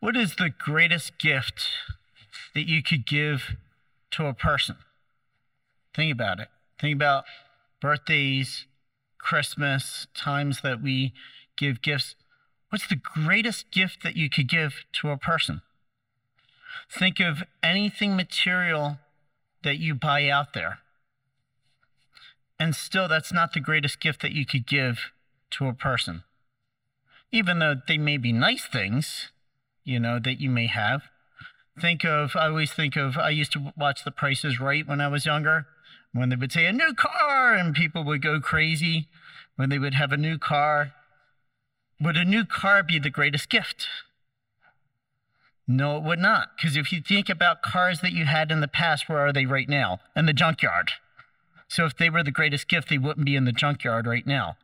What is the greatest gift that you could give to a person? Think about it. Think about birthdays, Christmas, times that we give gifts. What's the greatest gift that you could give to a person? Think of anything material that you buy out there. And still, that's not the greatest gift that you could give to a person. Even though they may be nice things, you know, that you may have. Think of, I always think of, I used to watch The Price Is Right when I was younger, when they would say a new car and people would go crazy when they would have a new car. Would a new car be the greatest gift? No, it would not. Because if you think about cars that you had in the past, where are they right now? In the junkyard. So if they were the greatest gift, they wouldn't be in the junkyard right now.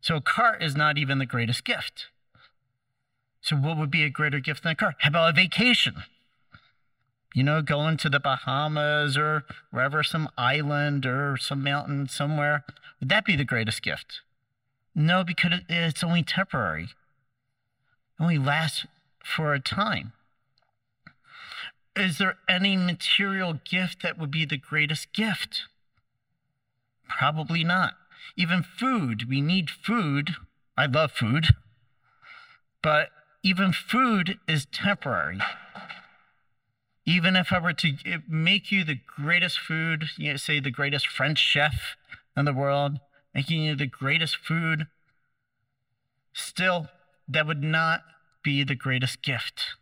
So a car is not even the greatest gift. So what would be a greater gift than a car? How about a vacation? You know, going to the Bahamas or wherever, some island or some mountain somewhere. Would that be the greatest gift? No, because it's only temporary. Only lasts for a time. Is there any material gift that would be the greatest gift? Probably not. Even food, we need food. I love food. But even food is temporary. Even if I were to eh, make you the greatest food, you know, say the greatest French chef in the world, making you the greatest food, still, that would not be the greatest gift.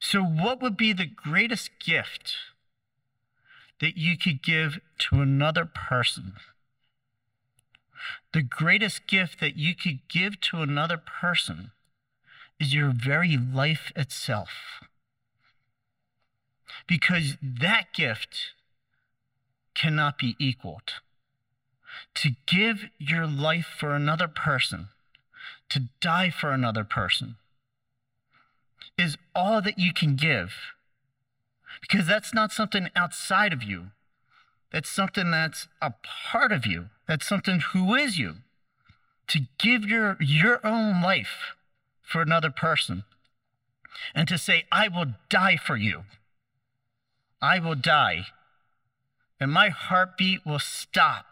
So, what would be the greatest gift that you could give to another person? The greatest gift that you could give to another person is your very life itself. Because that gift cannot be equaled. To give your life for another person, to die for another person, is all that you can give. Because that's not something outside of you. That's something that's a part of you. That's something who is you. To give your, your own life for another person and to say, I will die for you. I will die. And my heartbeat will stop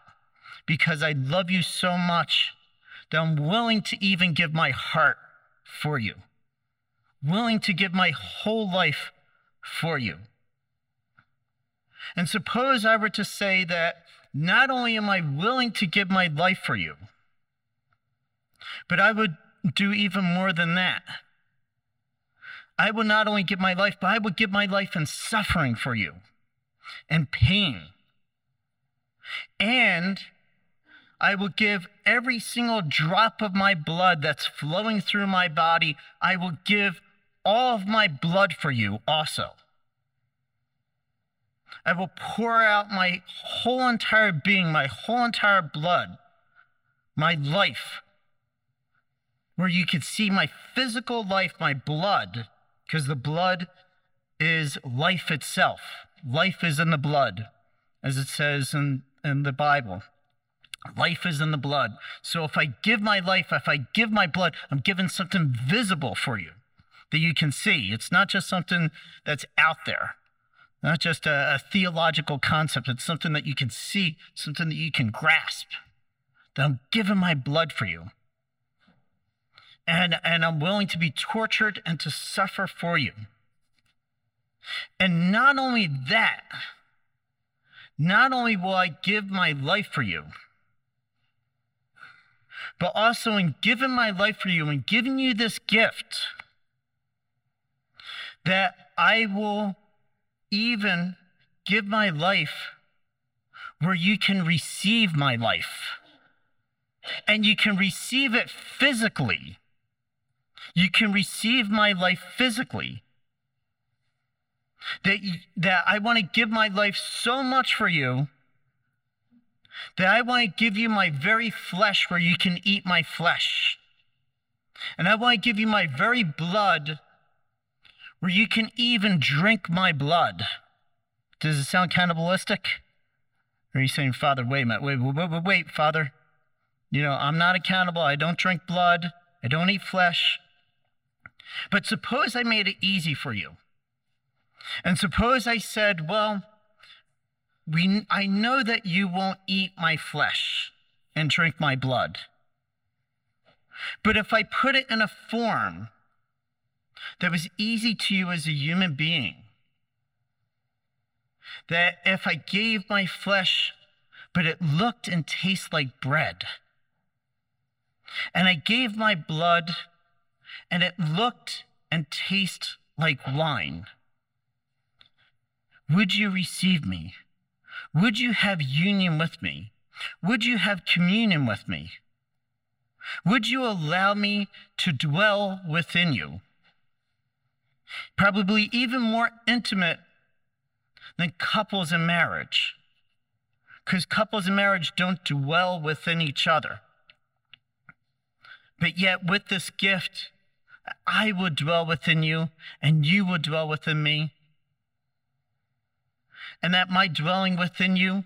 because I love you so much that I'm willing to even give my heart for you, willing to give my whole life for you. And suppose I were to say that not only am I willing to give my life for you, but I would do even more than that. I will not only give my life, but I would give my life in suffering for you and pain. And I will give every single drop of my blood that's flowing through my body, I will give all of my blood for you also. I will pour out my whole entire being, my whole entire blood, my life, where you could see my physical life, my blood, because the blood is life itself. Life is in the blood, as it says in, in the Bible. Life is in the blood. So if I give my life, if I give my blood, I'm giving something visible for you that you can see. It's not just something that's out there, not just a, a theological concept. It's something that you can see, something that you can grasp. That I'm giving my blood for you. And, and I'm willing to be tortured and to suffer for you. And not only that, not only will I give my life for you, but also in giving my life for you and giving you this gift, that I will even give my life where you can receive my life. And you can receive it physically. You can receive my life physically. That, that I want to give my life so much for you that I want to give you my very flesh where you can eat my flesh. And I want to give you my very blood where you can even drink my blood. Does it sound cannibalistic? Are you saying, Father, wait wait, wait, wait, wait, Father. You know, I'm not a cannibal. I don't drink blood. I don't eat flesh. But suppose I made it easy for you. And suppose I said, well, we, I know that you won't eat my flesh and drink my blood. But if I put it in a form that was easy to you as a human being, that if I gave my flesh, but it looked and tasted like bread, and I gave my blood, and it looked and tasted like wine, would you receive me? Would you have union with me? Would you have communion with me? Would you allow me to dwell within you? Probably even more intimate than couples in marriage. Because couples in marriage don't dwell within each other. But yet, with this gift, I will dwell within you, and you will dwell within me. And that my dwelling within you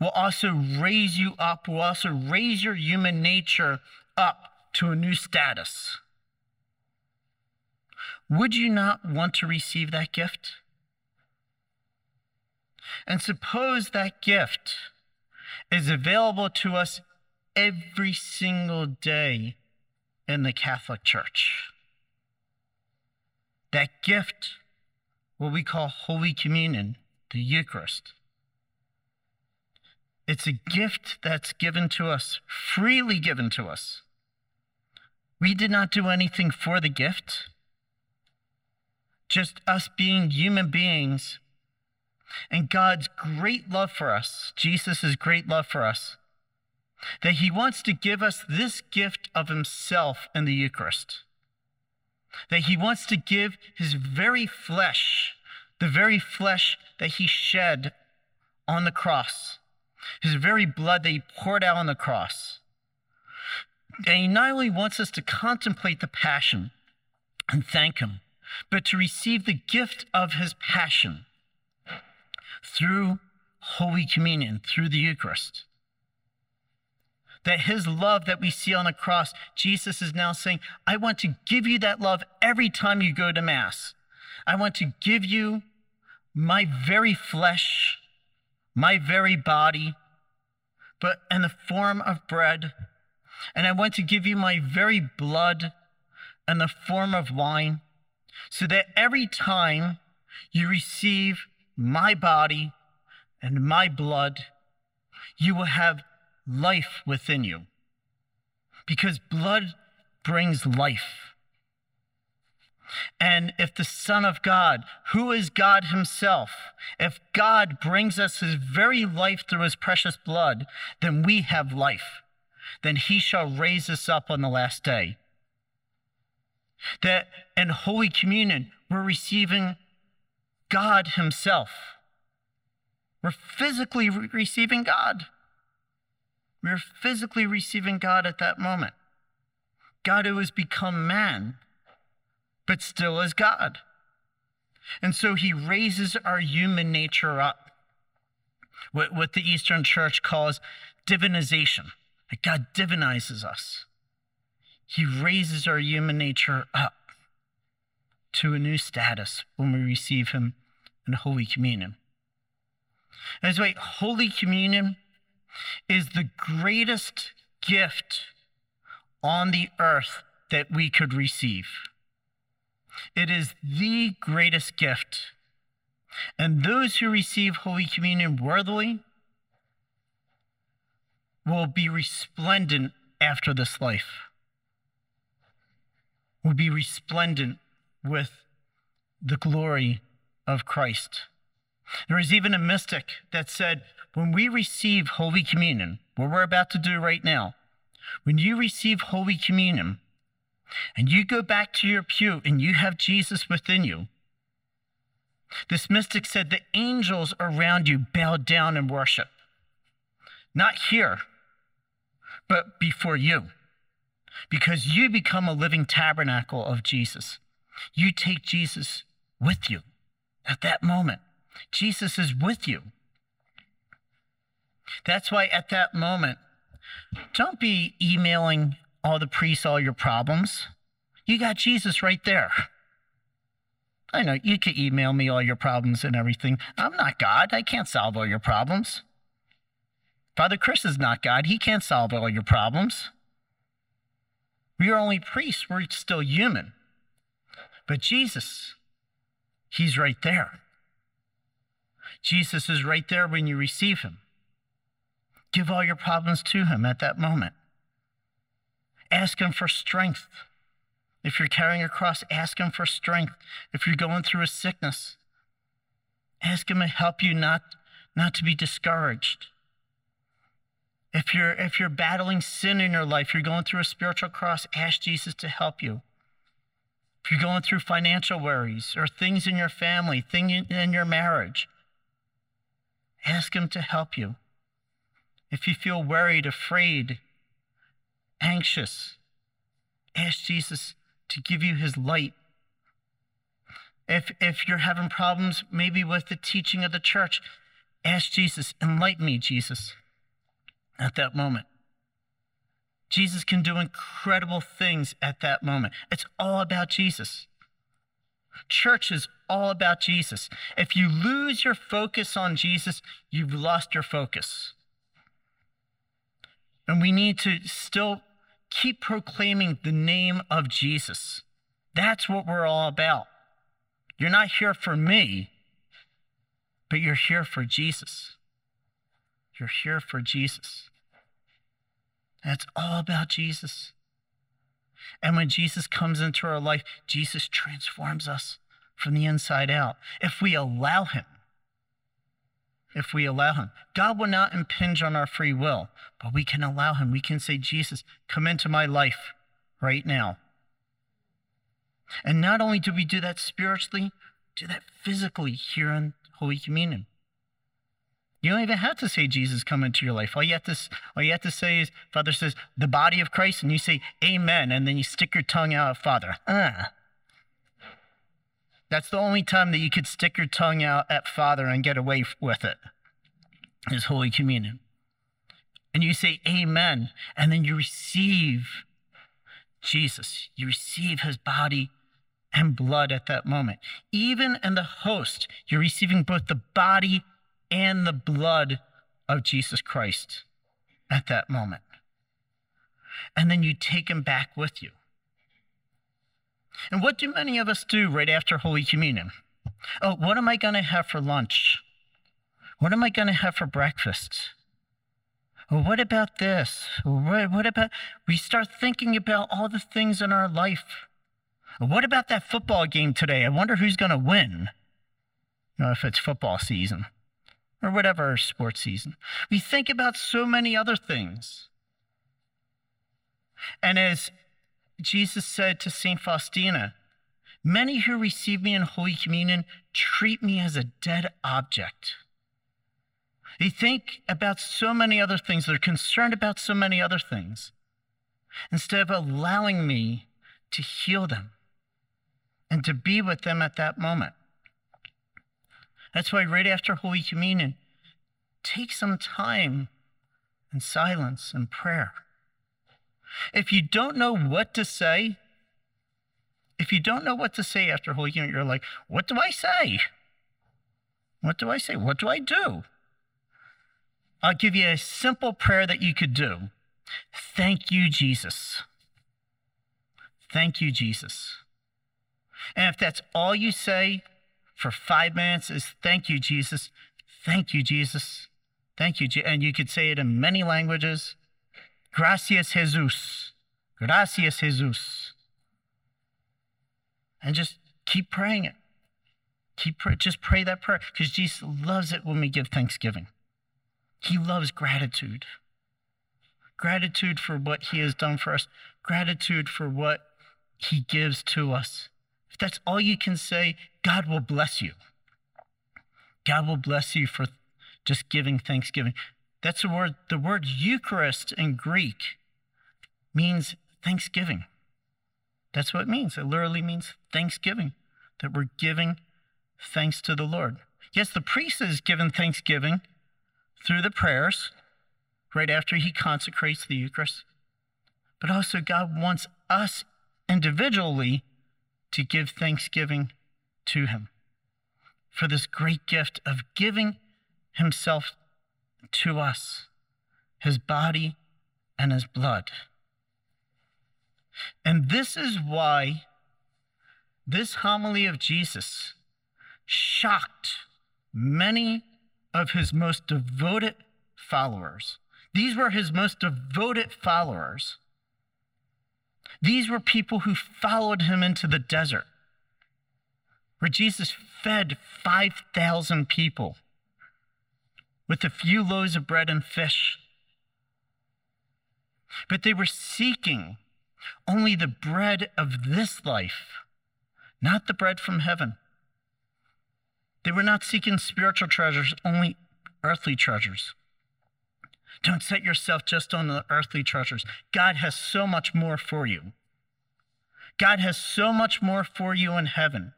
will also raise you up, will also raise your human nature up to a new status. Would you not want to receive that gift? And suppose that gift is available to us every single day in the Catholic Church. That gift, what we call Holy Communion, the Eucharist. It's a gift that's given to us, freely given to us. We did not do anything for the gift, just us being human beings and God's great love for us, Jesus' great love for us, that he wants to give us this gift of himself in the Eucharist. That he wants to give his very flesh, the very flesh that he shed on the cross, his very blood that he poured out on the cross. And he not only wants us to contemplate the passion and thank him, but to receive the gift of his passion through Holy Communion, through the Eucharist. That his love that we see on the cross, Jesus is now saying, I want to give you that love every time you go to Mass. I want to give you my very flesh, my very body, but in the form of bread. And I want to give you my very blood in the form of wine, so that every time you receive my body and my blood, you will have life within you. Because blood brings life. And if the Son of God, who is God Himself, if God brings us His very life through His precious blood, then we have life. Then He shall raise us up on the last day. That in Holy Communion, we're receiving God Himself. We're physically re- receiving God. We're physically receiving God at that moment. God who has become man, but still is God. And so he raises our human nature up. What, what the Eastern Church calls divinization. God divinizes us. He raises our human nature up to a new status when we receive Him in Holy Communion. That's why Holy Communion is the greatest gift on the earth that we could receive. It is the greatest gift. And those who receive Holy Communion worthily will be resplendent after this life, will be resplendent with the glory of Christ. There is even a mystic that said, when we receive Holy Communion, what we're about to do right now, when you receive Holy Communion and you go back to your pew and you have Jesus within you, this mystic said the angels around you bow down and worship. Not here, but before you. Because you become a living tabernacle of Jesus. You take Jesus with you at that moment. Jesus is with you. That's why at that moment, don't be emailing all the priests all your problems. You got Jesus right there. I know you can email me all your problems and everything. I'm not God. I can't solve all your problems. Father Chris is not God. He can't solve all your problems. We are only priests. We're still human. But Jesus, He's right there. Jesus is right there when you receive Him. Give all your problems to Him at that moment. Ask Him for strength. If you're carrying a cross, ask Him for strength. If you're going through a sickness, ask Him to help you not, not to be discouraged. If you're, if you're battling sin in your life, you're going through a spiritual cross, ask Jesus to help you. If you're going through financial worries or things in your family, things in your marriage, ask Him to help you. If you feel worried, afraid, anxious, ask Jesus to give you his light. If, if you're having problems maybe with the teaching of the church, ask Jesus, enlighten me, Jesus, at that moment. Jesus can do incredible things at that moment. It's all about Jesus. Church is all about Jesus. If you lose your focus on Jesus, you've lost your focus. And we need to still keep proclaiming the name of Jesus. That's what we're all about. You're not here for me, but you're here for Jesus. You're here for Jesus. That's all about Jesus. And when Jesus comes into our life, Jesus transforms us from the inside out. If we allow him, if we allow him. God will not impinge on our free will, but we can allow him. We can say, Jesus, come into my life right now. And not only do we do that spiritually, do that physically here in Holy Communion. You don't even have to say Jesus come into your life. All you have to, all you have to say is, Father says, the body of Christ, and you say, Amen, and then you stick your tongue out, at Father. Uh. That's the only time that you could stick your tongue out at Father and get away with it, is Holy Communion. And you say Amen, and then you receive Jesus. You receive his body and blood at that moment. Even in the host, you're receiving both the body and the blood of Jesus Christ at that moment. And then you take him back with you. And what do many of us do right after Holy Communion? Oh, what am I going to have for lunch? What am I going to have for breakfast? Oh, what about this? What, what about, we start thinking about all the things in our life. What about that football game today? I wonder who's going to win. You know, if it's football season or whatever sports season. We think about so many other things. And as Jesus said to St. Faustina, Many who receive me in Holy Communion treat me as a dead object. They think about so many other things, they're concerned about so many other things, instead of allowing me to heal them and to be with them at that moment. That's why, right after Holy Communion, take some time in silence and prayer. If you don't know what to say, if you don't know what to say after Holy Communion, you're like, what do I say? What do I say? What do I do? I'll give you a simple prayer that you could do. Thank you, Jesus. Thank you, Jesus. And if that's all you say for five minutes is thank you, Jesus. Thank you, Jesus. Thank you. And you could say it in many languages. Gracias, Jesus. Gracias, Jesus. And just keep praying it. Keep pray, just pray that prayer because Jesus loves it when we give thanksgiving. He loves gratitude. Gratitude for what he has done for us. Gratitude for what he gives to us. If that's all you can say, God will bless you. God will bless you for just giving thanksgiving. That's the word, the word Eucharist in Greek means thanksgiving. That's what it means. It literally means thanksgiving, that we're giving thanks to the Lord. Yes, the priest is given thanksgiving through the prayers right after he consecrates the Eucharist, but also God wants us individually to give thanksgiving to him for this great gift of giving himself to us, his body and his blood. And this is why this homily of Jesus shocked many of his most devoted followers. These were his most devoted followers. These were people who followed him into the desert, where Jesus fed 5,000 people with a few loaves of bread and fish. But they were seeking only the bread of this life, not the bread from heaven. They were not seeking spiritual treasures, only earthly treasures. Don't set yourself just on the earthly treasures. God has so much more for you. God has so much more for you in heaven.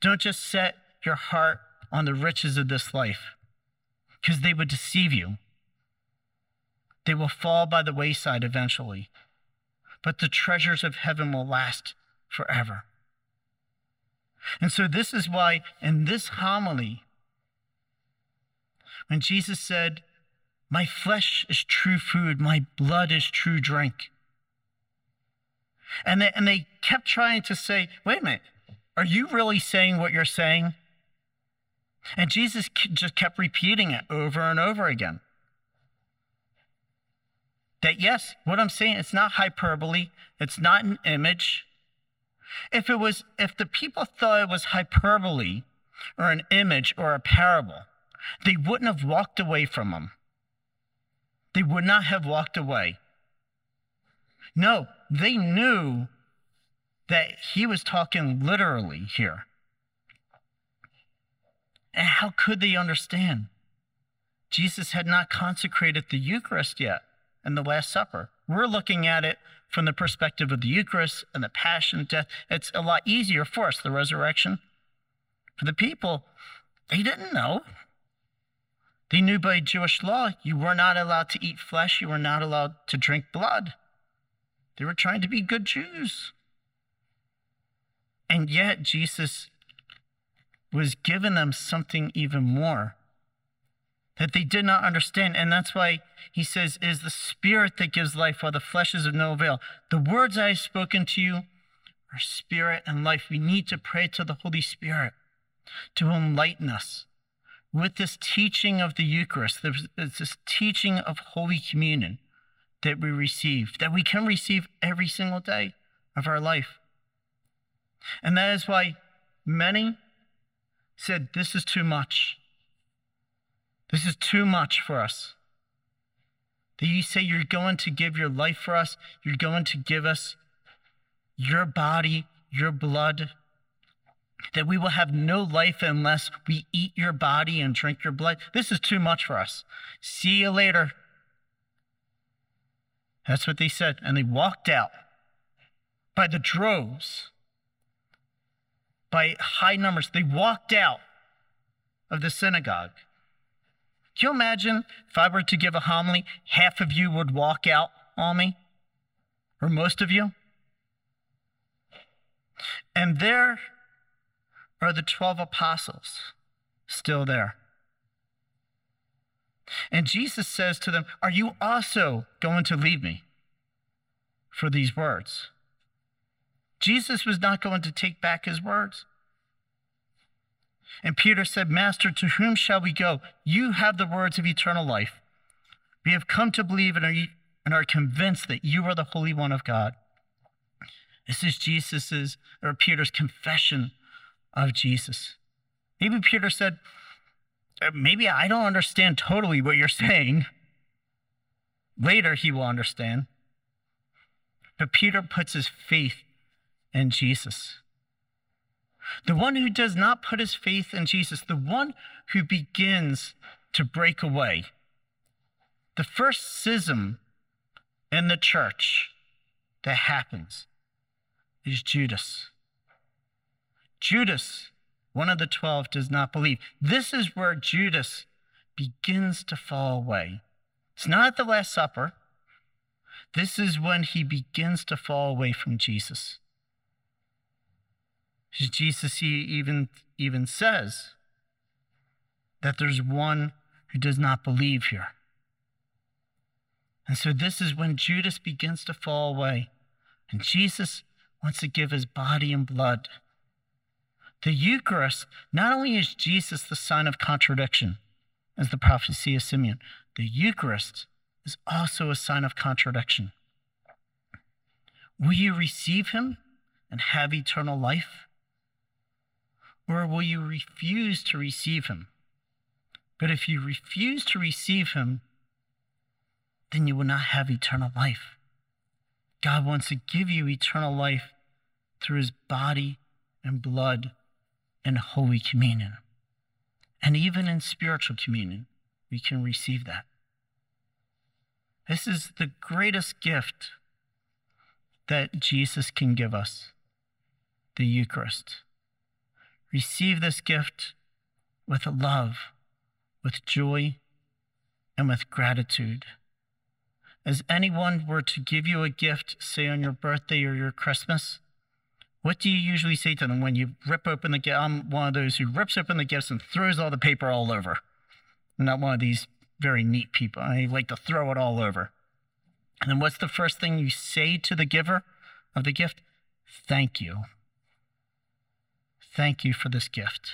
Don't just set your heart on the riches of this life because they would deceive you. They will fall by the wayside eventually, but the treasures of heaven will last forever. And so, this is why in this homily, when Jesus said, My flesh is true food, my blood is true drink. And they, and they kept trying to say, Wait a minute, are you really saying what you're saying? And Jesus just kept repeating it over and over again. That yes, what I'm saying, it's not hyperbole, it's not an image, if it was, if the people thought it was hyperbole or an image or a parable, they wouldn't have walked away from him. They would not have walked away. No, they knew that he was talking literally here. And how could they understand? Jesus had not consecrated the Eucharist yet and the Last Supper. We're looking at it from the perspective of the Eucharist and the Passion, death. It's a lot easier for us, the resurrection. For the people, they didn't know. They knew by Jewish law you were not allowed to eat flesh, you were not allowed to drink blood. They were trying to be good Jews. And yet, Jesus was giving them something even more that they did not understand. And that's why he says, is the spirit that gives life, while the flesh is of no avail. The words I have spoken to you are spirit and life. We need to pray to the Holy Spirit to enlighten us with this teaching of the Eucharist, there's this teaching of Holy Communion that we receive, that we can receive every single day of our life. And that is why many said, This is too much. This is too much for us. That you say you're going to give your life for us, you're going to give us your body, your blood, that we will have no life unless we eat your body and drink your blood. This is too much for us. See you later. That's what they said. And they walked out by the droves, by high numbers. They walked out of the synagogue. Can you imagine if I were to give a homily, half of you would walk out on me? Or most of you? And there are the 12 apostles still there. And Jesus says to them, Are you also going to leave me for these words? Jesus was not going to take back his words. And Peter said, Master, to whom shall we go? You have the words of eternal life. We have come to believe and are, and are convinced that you are the Holy One of God. This is Jesus's or Peter's confession of Jesus. Maybe Peter said, uh, Maybe I don't understand totally what you're saying. Later he will understand. But Peter puts his faith in Jesus. The one who does not put his faith in Jesus, the one who begins to break away. The first schism in the church that happens is Judas. Judas, one of the 12, does not believe. This is where Judas begins to fall away. It's not at the Last Supper. this is when he begins to fall away from Jesus. Jesus he even, even says that there's one who does not believe here. And so this is when Judas begins to fall away, and Jesus wants to give his body and blood. The Eucharist, not only is Jesus the sign of contradiction, as the prophecy of Simeon, the Eucharist is also a sign of contradiction. Will you receive him and have eternal life? Or will you refuse to receive him? But if you refuse to receive him, then you will not have eternal life. God wants to give you eternal life through his body and blood and Holy Communion. And even in spiritual communion, we can receive that. This is the greatest gift that Jesus can give us the Eucharist. Receive this gift with love, with joy, and with gratitude. As anyone were to give you a gift, say on your birthday or your Christmas, what do you usually say to them when you rip open the gift? I'm one of those who rips open the gifts and throws all the paper all over. I'm not one of these very neat people. I like to throw it all over. And then what's the first thing you say to the giver of the gift? Thank you. Thank you for this gift.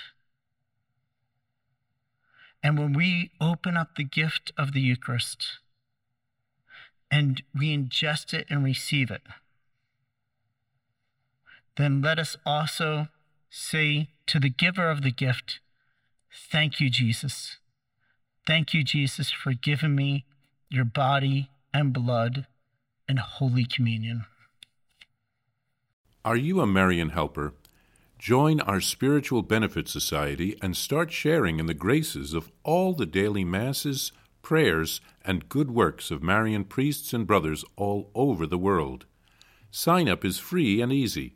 And when we open up the gift of the Eucharist and we ingest it and receive it, then let us also say to the giver of the gift, Thank you, Jesus. Thank you, Jesus, for giving me your body and blood and Holy Communion. Are you a Marian helper? Join our Spiritual Benefit Society and start sharing in the graces of all the daily masses, prayers, and good works of Marian priests and brothers all over the world. Sign up is free and easy.